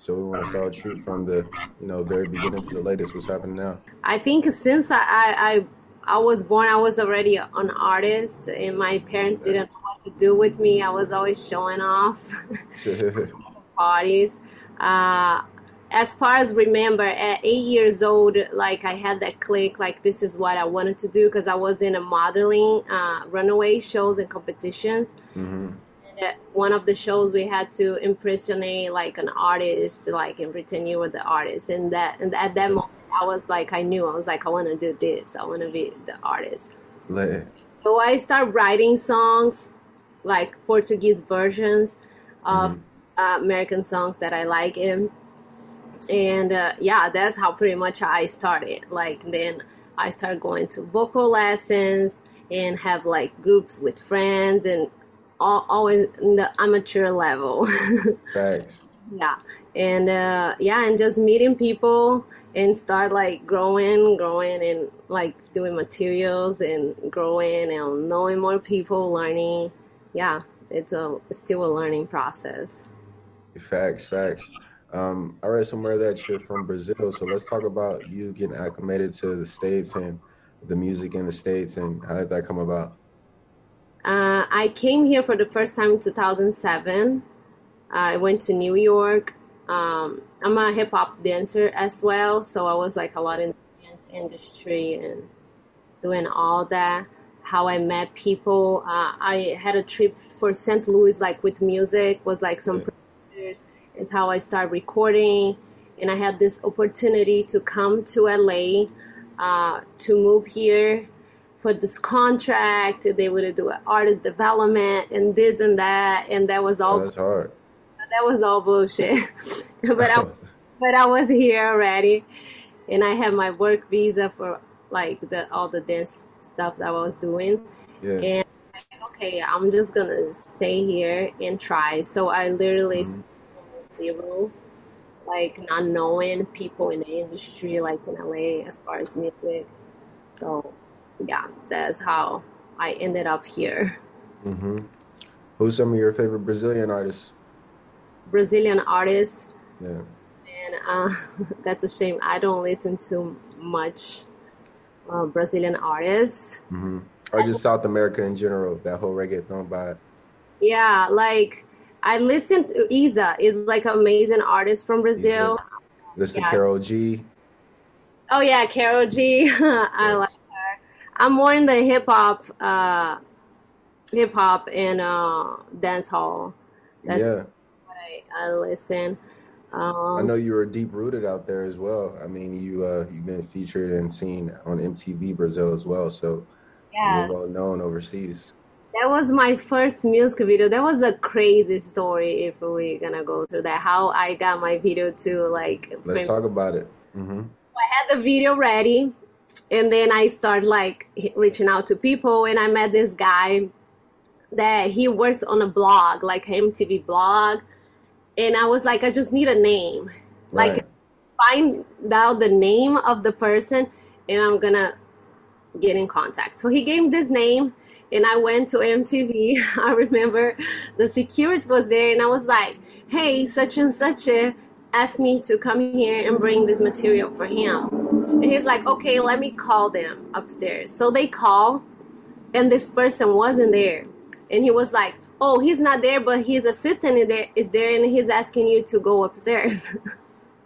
So we want to start shoot from the, you know, very beginning to the latest. What's happening now? I think since I I, I was born, I was already an artist, and my parents didn't know what to do with me. I was always showing off parties. Uh, as far as remember, at eight years old, like I had that click, like this is what I wanted to do because I was in a modeling, uh, runaway shows and competitions. Mm-hmm one of the shows we had to impersonate like an artist, like and pretend you were the artist. And that and at that moment, I was like, I knew I was like, I want to do this. I want to be the artist. So I start writing songs, like Portuguese versions of mm uh, American songs that I like. And and uh, yeah, that's how pretty much I started. Like then I started going to vocal lessons and have like groups with friends and all, always in the amateur level. Thanks. yeah, and uh, yeah, and just meeting people and start like growing, growing, and like doing materials and growing and knowing more people, learning. Yeah, it's a it's still a learning process. Facts, facts. Um, I read somewhere that you're from Brazil, so let's talk about you getting acclimated to the states and the music in the states, and how did that come about? Uh, I came here for the first time in 2007. I went to New York. Um, I'm a hip hop dancer as well, so I was like a lot in the dance industry and doing all that. How I met people. Uh, I had a trip for St. Louis, like with music, was like some producers. It's how I started recording, and I had this opportunity to come to LA uh, to move here for this contract. They would do an artist development and this and that, and that was all. that's hard. That was all bullshit. but I, but I was here already, and I had my work visa for like the all the dance stuff that I was doing. Yeah. And like, okay, I'm just gonna stay here and try. So I literally mm-hmm. zero, like not knowing people in the industry, like in LA, as far as music. So yeah, that's how I ended up here. Mm-hmm. Who's some of your favorite Brazilian artists? Brazilian artists. Yeah. And uh, that's a shame. I don't listen to much uh, Brazilian artists. Mm-hmm. Or just South America in general. That whole reggaeton vibe. Yeah, like I listen to Isa is like an amazing artist from Brazil. Listen yeah. Karol G. Oh yeah, Karol G. I like I'm more in the hip hop, uh, hip hop and uh, dance hall. That's yeah. what I, I listen. Um, I know you were deep rooted out there as well. I mean, you uh, you've been featured and seen on MTV Brazil as well, so yeah, you're well known overseas. That was my first music video. That was a crazy story. If we're gonna go through that, how I got my video to like. Let's talk about it. Mm-hmm. I had the video ready and then I start like reaching out to people, and I met this guy that he worked on a blog, like MTV blog, and I was like, I just need a name, right. like find out the name of the person, and I'm gonna get in contact. So he gave me this name, and I went to MTV. I remember the security was there, and I was like, "Hey, such and such a asked me to come here and bring this material for him." And he's like, okay, let me call them upstairs. So they call, and this person wasn't there. And he was like, oh, he's not there, but his assistant is there, is there and he's asking you to go upstairs.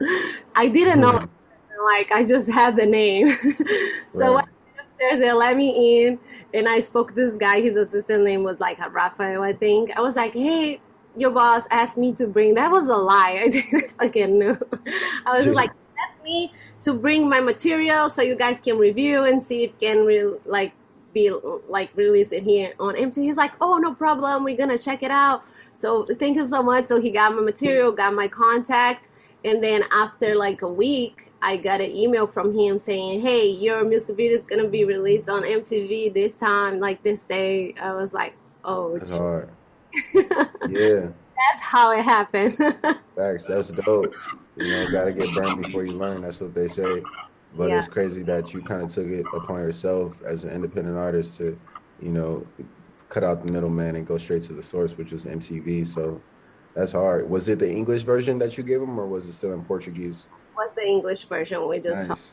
I didn't know. Like, I just had the name. so right. Upstairs, they let me in, and I spoke to this guy. His assistant name was like Rafael, I think. I was like, hey, your boss asked me to bring. That was a lie. I didn't fucking know. I was just like, me to bring my material so you guys can review and see if can re- like be like release it here on MTV. He's like, oh no problem, we're gonna check it out. So thank you so much. So he got my material, got my contact, and then after like a week, I got an email from him saying, hey, your music video is gonna be released on MTV this time, like this day. I was like, oh. That's hard. yeah. That's how it happened. Thanks. That's dope. You know, gotta get burned before you learn. That's what they say. But yeah. it's crazy that you kind of took it upon yourself as an independent artist to, you know, cut out the middleman and go straight to the source, which was MTV. So That's hard. Was it the English version that you gave them, or was it still in Portuguese? What's the English version? We just. Nice.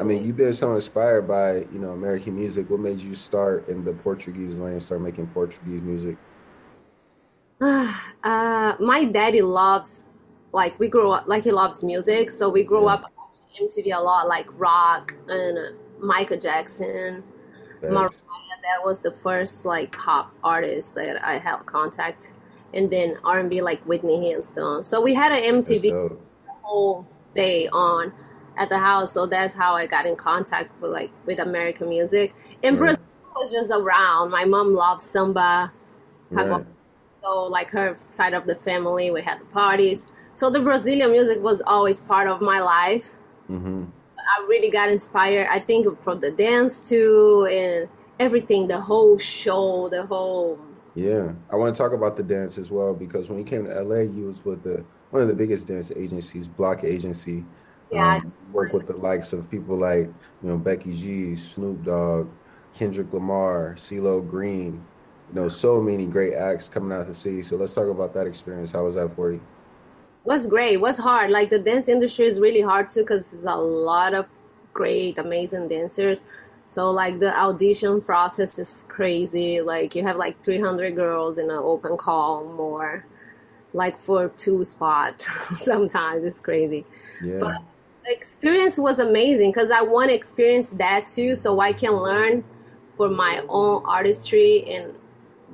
I mean, you've been so inspired by you know American music. What made you start in the Portuguese lane, start making Portuguese music? uh, my daddy loves, like we grew up, like he loves music, so we grew yeah. up watching MTV a lot, like rock and Michael Jackson, Mariah. That was the first like pop artist that I had contact, and then R and B like Whitney Houston. So we had an MTV the whole day on at the house, so that's how I got in contact with like with American music. And right. Brazil was just around. My mom loved samba. Right. So like her side of the family, we had the parties. So the Brazilian music was always part of my life. Mm-hmm. I really got inspired. I think from the dance too, and everything, the whole show, the whole. Yeah, I want to talk about the dance as well because when you came to LA, you was with the one of the biggest dance agencies, Bloc Agency. Yeah, um, work with the likes of people like you know Becky G, Snoop Dogg, Kendrick Lamar, CeeLo Green, you know, so many great acts coming out of the city. So let's talk about that experience. How was that for you? Was great. Was hard. Like the dance industry is really hard too because there's a lot of great, amazing dancers. So like the audition process is crazy. Like you have like 300 girls in an open call more, like for two spots. Sometimes it's crazy. Yeah. But the experience was amazing because I want to experience that too, so I can learn for my own artistry and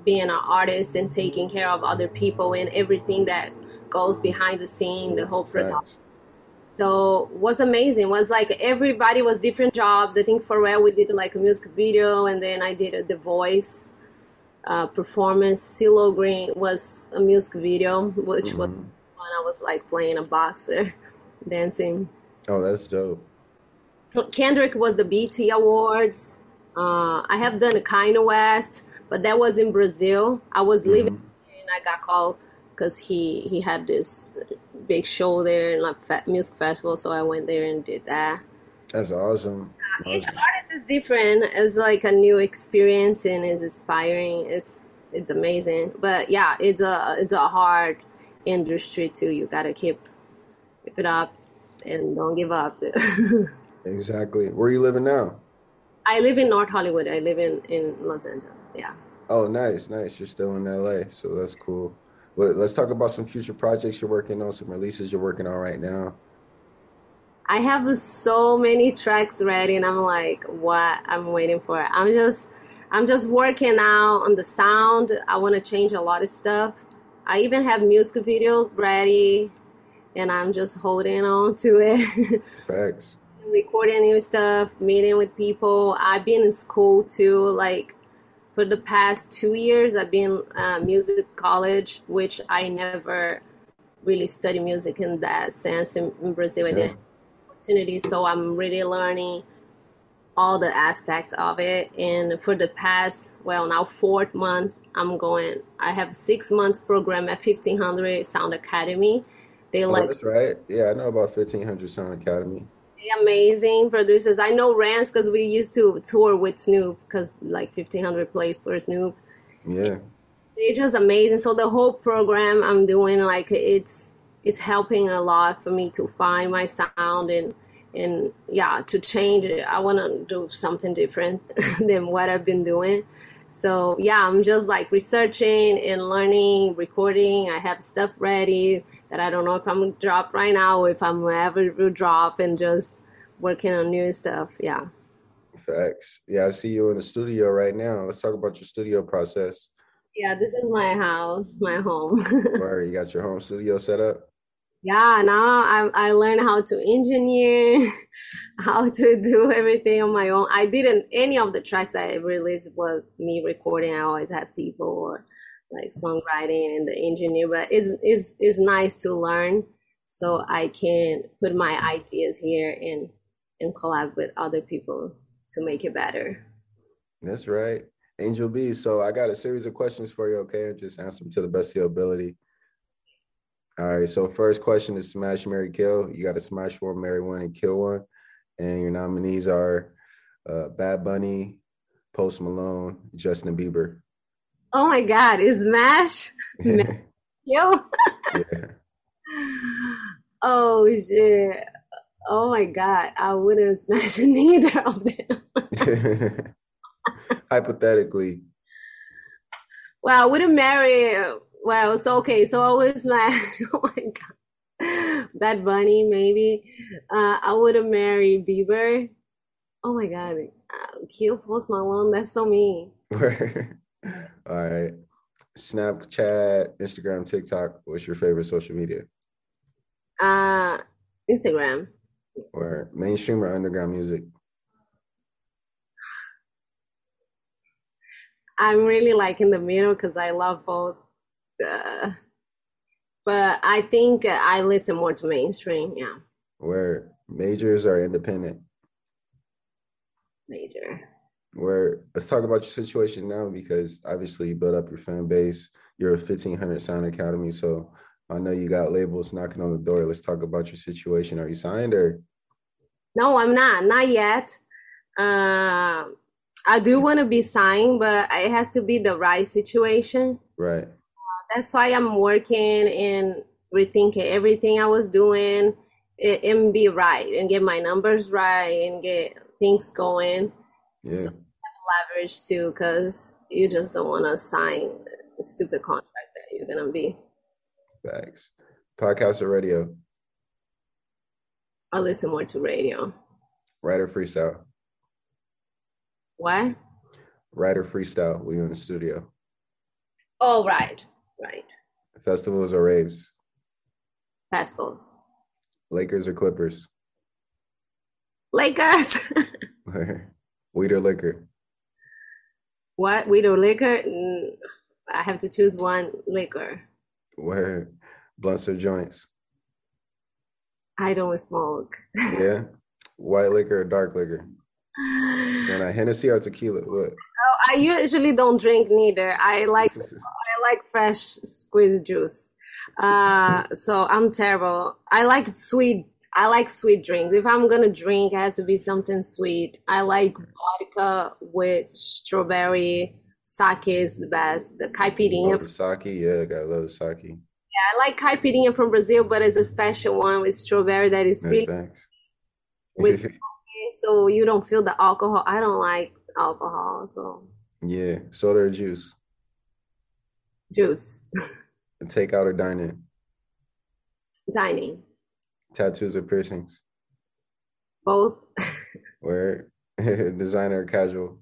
being an artist and taking care of other people and everything that goes behind the scene, the whole production. So was amazing. Was like everybody was different jobs. I think Pharrell we did like a music video, and then I did a The Voice uh, performance. CeeLo Green was a music video, which mm-hmm. was when I was like playing a boxer, dancing. Oh, that's dope. Kendrick was the BET Awards. Uh, I have done Kanye West but that was in Brazil. I was mm-hmm. living and I got called because he he had this big show there and like music festival, so I went there and did that. That's awesome. Uh, each artist is different. It's like a new experience and it's inspiring. It's it's amazing. But yeah, it's a it's a hard industry too. You gotta keep keep it up and don't give up. exactly. Where are you living now? I live in North Hollywood. I live in in Los Angeles. Yeah. Oh, nice, nice. You're still in LA, so that's cool. But let's talk about some future projects you're working on, some releases you're working on right now. I have so many tracks ready, and I'm like, what? I'm waiting for. I'm just, I'm just working out on the sound. I want to change a lot of stuff. I even have music video ready, and I'm just holding on to it. Thanks. Recording new stuff, meeting with people. I've been in school too, like for the past two years i've been uh, music college which i never really study music in that sense in, in brazil. Yeah. opportunity so i'm really learning all the aspects of it. And for the past well now fourth month i'm going i have six months program at 1500 sound academy. They oh, like that's right. Yeah i know about 1500 sound academy amazing producers. I know Rance because we used to tour with Snoop because like 1500 plays for Snoop. Yeah. They're just amazing. So the whole program I'm doing, like it's it's helping a lot for me to find my sound and and yeah to change it. I want to do something different than what I've been doing. So yeah, I'm just like researching and learning, recording. I have stuff ready that I don't know if I'm gonna drop right now or if I'm ever will drop and just working on new stuff. Yeah. Facts. Yeah, I see you in the studio right now. Let's talk about your studio process. Yeah, this is my house, my home. Where you got your home studio set up? yeah now I, I learned how to engineer how to do everything on my own i didn't any of the tracks i released was me recording i always had people or like songwriting and the engineer but it's, it's, it's nice to learn so i can put my ideas here and and collab with other people to make it better that's right angel b so i got a series of questions for you okay just answer them to the best of your ability all right. So first question is smash, Mary, kill. You got to smash one, marry one, and kill one. And your nominees are uh, Bad Bunny, Post Malone, Justin Bieber. Oh my God! Is smash? kill. oh shit. Oh my god, I wouldn't smash neither of them. Hypothetically. Well, I wouldn't marry well, it's okay. So I was smash oh my god. Bad Bunny, maybe. Uh, I would have married Bieber. Oh my god. Uh, kill Post Malone, that's so mean. All right. Snapchat, Instagram, TikTok. What's your favorite social media? Uh, Instagram. Or mainstream or underground music? I'm really like in the middle because I love both. Uh, but I think I listen more to mainstream. Yeah. Where majors are independent. Major. Where let's talk about your situation now because obviously you built up your fan base. You're a 1500 Sound Academy, so I know you got labels knocking on the door. Let's talk about your situation. Are you signed or? No, I'm not. Not yet. Uh, I do want to be signed, but it has to be the right situation. Right. Uh, that's why I'm working and rethinking everything I was doing and, and be right and get my numbers right and get things going. Yeah. So leverage too, because you just don't want to sign a stupid contract that you're gonna be. Thanks. Podcast or radio? I listen more to radio. Writer freestyle. What? Writer freestyle. We in the studio. Oh right, right. Festivals or raves? Festivals. Lakers or Clippers? Lakers. Weed or liquor? What? Weed or liquor? I have to choose one liquor. Where? Blunts or joints? I don't smoke. yeah. White liquor or dark liquor? And a Hennessy or tequila? What? Oh, I usually don't drink neither. I like I like fresh squeezed juice. Uh, so I'm terrible. I like sweet. I like sweet drinks. If I'm gonna drink, it has to be something sweet. I like vodka with strawberry. Sake is the best. The caipirinha. the sake, yeah, I love the sake. Yeah, I like caipirinha from Brazil, but it's a special one with strawberry that is really with so you don't feel the alcohol. I don't like alcohol, so yeah, soda or juice. Juice. Takeout or dining. Dining. Tattoos or piercings. Both. Where designer or casual.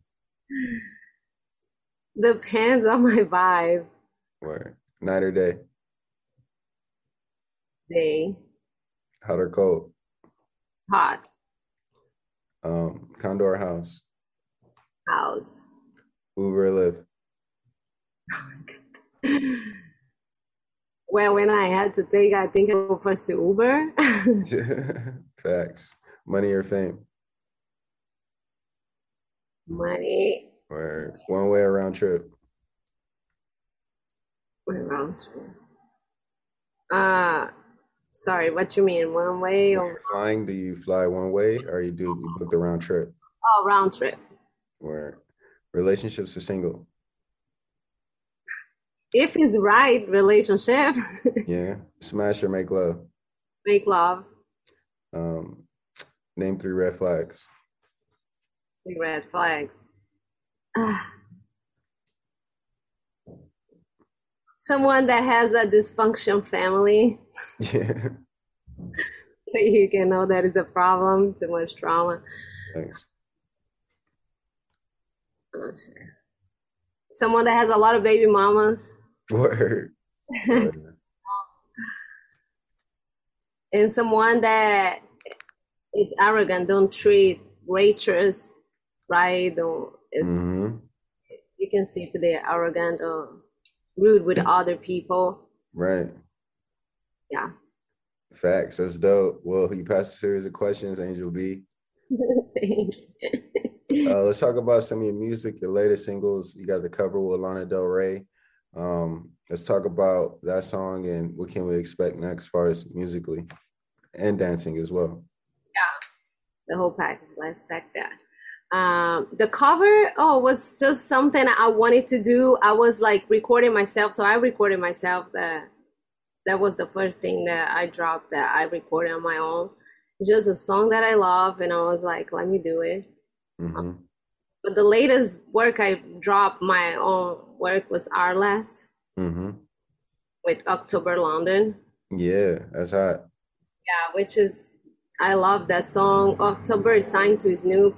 Depends on my vibe. Where night or day. Day. Hot or cold. Hot. Um, Condor House. House. Uber Lyft. well, when I had to take, I think I go first to Uber. Facts. Money or fame? Money. Or one way around trip. One round trip. Uh Sorry, what you mean? One way or flying? Do you fly one way or you do you book the round trip? Oh, round trip. Where relationships are single. If it's right relationship. yeah. Smash or make love. Make love. Um, name three red flags. Three red flags. someone that has a dysfunction family. Yeah. you can know that it's a problem, too much trauma. Thanks. Oh, shit. Someone that has a lot of baby mamas. Word. Word. and someone that is arrogant, don't treat waitress right. Don't, mm-hmm. You can see if they're arrogant or rude with other people. Right. Yeah. Facts. That's dope. Well, you passed a series of questions, Angel B. Thank uh, let's talk about some of your music, your latest singles. You got the cover with Lana Del Rey. Um, let's talk about that song and what can we expect next, as far as musically and dancing as well. Yeah, the whole package. Let's expect that. Um, the cover, oh, was just something I wanted to do. I was like recording myself, so I recorded myself. That that was the first thing that I dropped that I recorded on my own. It's just a song that I love, and I was like, let me do it. Mm-hmm. But the latest work I dropped, my own work, was Our Last mm-hmm. with October London. Yeah, that's hot. Yeah, which is I love that song. October is signed to Snoop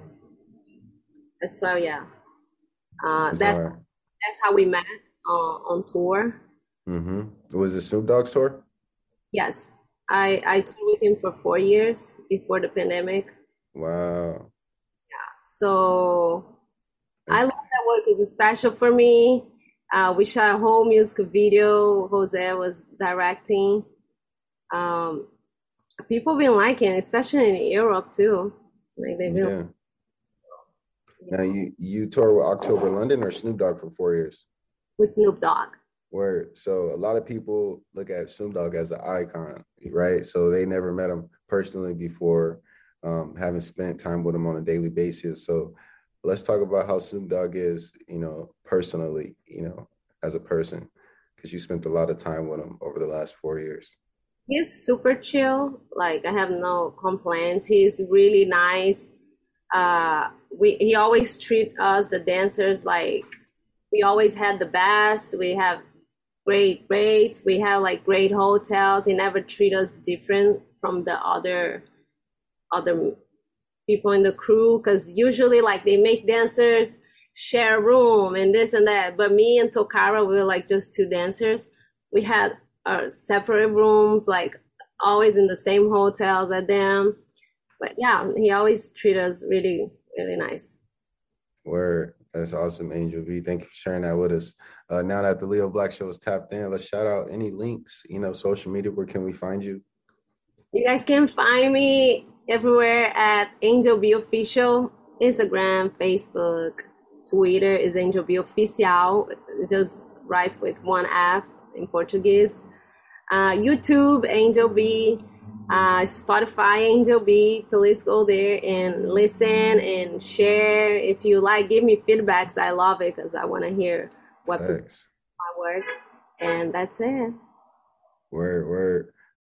as well. Yeah, uh, that's that's how we met uh, on tour. Mm-hmm. Was it Snoop Dogg tour? Yes, I I toured with him for four years before the pandemic. Wow. Yeah. So I love that work. It's special for me. Uh, we shot a whole music video. Jose was directing. Um, people been liking, it, especially in Europe too. Like they've been. Yeah. Now you you tour with October London or Snoop Dogg for four years? With Snoop Dogg. Where so a lot of people look at Snoop Dogg as an icon, right? So they never met him personally before, um, having spent time with him on a daily basis. So let's talk about how Snoop Dogg is, you know, personally, you know, as a person, because you spent a lot of time with him over the last four years. He's super chill. Like I have no complaints. He's really nice. Uh, we he always treat us the dancers like we always had the best. We have great rates. We have like great hotels. He never treat us different from the other other people in the crew because usually like they make dancers share room and this and that. But me and Tokara, we were like just two dancers. We had our separate rooms, like always in the same hotels at them. But yeah, he always treat us really, really nice. Word. That's awesome, Angel B. Thank you for sharing that with us. Uh, now that the Leo Black Show is tapped in, let's shout out any links, you know, social media. Where can we find you? You guys can find me everywhere at Angel B Official, Instagram, Facebook, Twitter is Angel B Oficial. Just write with one F in Portuguese. Uh, YouTube, Angel B. Uh, Spotify, Angel B. Please go there and listen and share. If you like, give me feedbacks. I love it because I want to hear what my work. And that's it. Word, word.